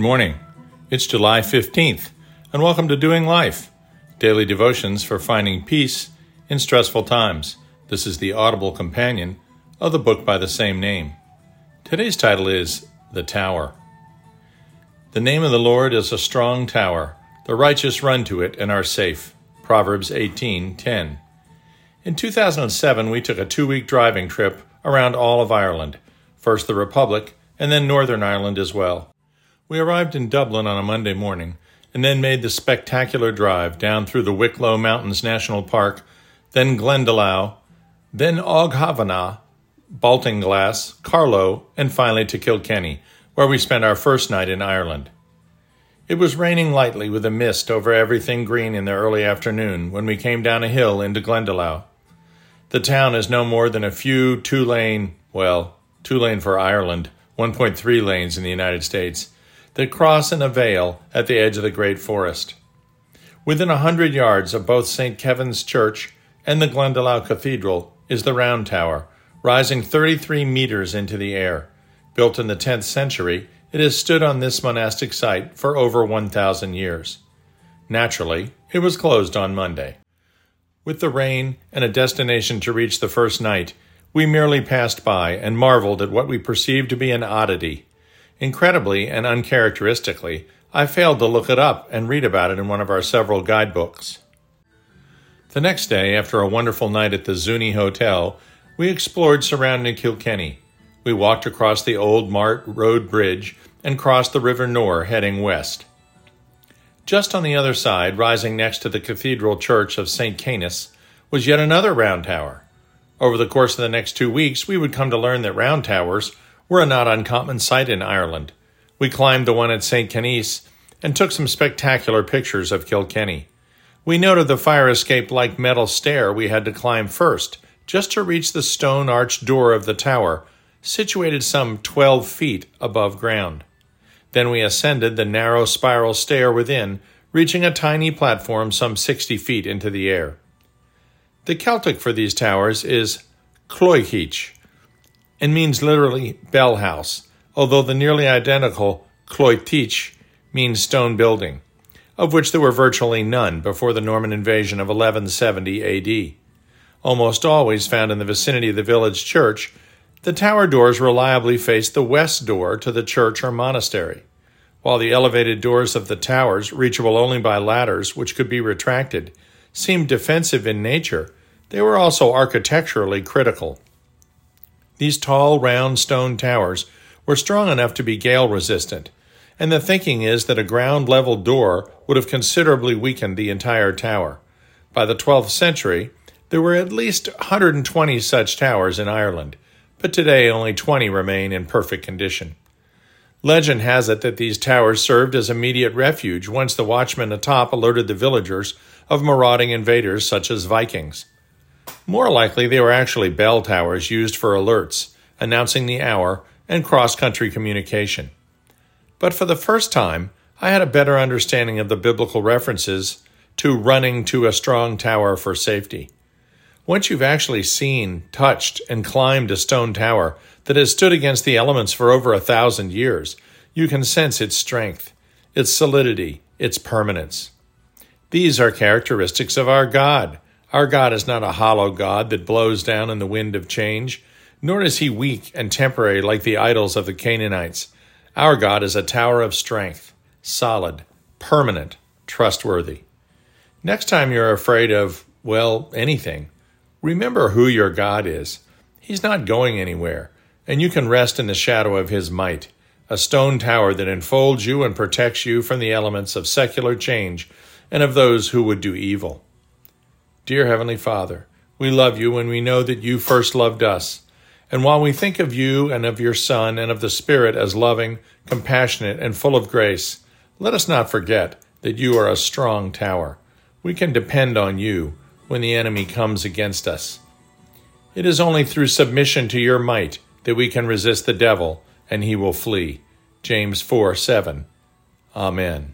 morning. It's July 15th, and welcome to Doing Life, daily devotions for finding peace in stressful times. This is the audible companion of the book by the same name. Today's title is The Tower. The name of the Lord is a strong tower. The righteous run to it and are safe. Proverbs 18:10. In 2007, we took a 2-week driving trip around all of Ireland, first the Republic and then Northern Ireland as well. We arrived in Dublin on a Monday morning and then made the spectacular drive down through the Wicklow Mountains National Park, then Glendalough, then Aughavannagh, Baltinglass, Carlow, and finally to Kilkenny, where we spent our first night in Ireland. It was raining lightly with a mist over everything green in the early afternoon when we came down a hill into Glendalough. The town is no more than a few two lane, well, two lane for Ireland, 1.3 lanes in the United States, that cross in a vale at the edge of the great forest. Within a hundred yards of both St. Kevin's Church and the Glendalough Cathedral is the Round Tower, rising 33 meters into the air. Built in the 10th century, it has stood on this monastic site for over 1,000 years. Naturally, it was closed on Monday. With the rain and a destination to reach the first night, we merely passed by and marveled at what we perceived to be an oddity Incredibly and uncharacteristically, I failed to look it up and read about it in one of our several guidebooks. The next day, after a wonderful night at the Zuni Hotel, we explored surrounding Kilkenny. We walked across the old Mart Road Bridge and crossed the River Nore heading west. Just on the other side, rising next to the Cathedral Church of St. Canice, was yet another round tower. Over the course of the next two weeks, we would come to learn that round towers were a not uncommon sight in Ireland. We climbed the one at St. Canice and took some spectacular pictures of Kilkenny. We noted the fire escape like metal stair we had to climb first, just to reach the stone arched door of the tower, situated some 12 feet above ground. Then we ascended the narrow spiral stair within, reaching a tiny platform some 60 feet into the air. The Celtic for these towers is Cloigtheach, and means literally bell house, although the nearly identical Cloitich means stone building, of which there were virtually none before the Norman invasion of 1170 AD. Almost always found in the vicinity of the village church, the tower doors reliably faced the west door to the church or monastery. While the elevated doors of the towers, reachable only by ladders which could be retracted, seemed defensive in nature, they were also architecturally critical. These tall, round stone towers were strong enough to be gale resistant, and the thinking is that a ground level door would have considerably weakened the entire tower. By the 12th century, there were at least 120 such towers in Ireland, but today only 20 remain in perfect condition. Legend has it that these towers served as immediate refuge once the watchman atop alerted the villagers of marauding invaders such as Vikings. More likely, they were actually bell towers used for alerts, announcing the hour, and cross country communication. But for the first time, I had a better understanding of the biblical references to running to a strong tower for safety. Once you've actually seen, touched, and climbed a stone tower that has stood against the elements for over a thousand years, you can sense its strength, its solidity, its permanence. These are characteristics of our God, our God is not a hollow God that blows down in the wind of change, nor is he weak and temporary like the idols of the Canaanites. Our God is a tower of strength, solid, permanent, trustworthy. Next time you're afraid of, well, anything, remember who your God is. He's not going anywhere, and you can rest in the shadow of his might, a stone tower that enfolds you and protects you from the elements of secular change and of those who would do evil. Dear Heavenly Father, we love you and we know that you first loved us. And while we think of you and of your Son and of the Spirit as loving, compassionate, and full of grace, let us not forget that you are a strong tower. We can depend on you when the enemy comes against us. It is only through submission to your might that we can resist the devil, and he will flee. James 4 7. Amen.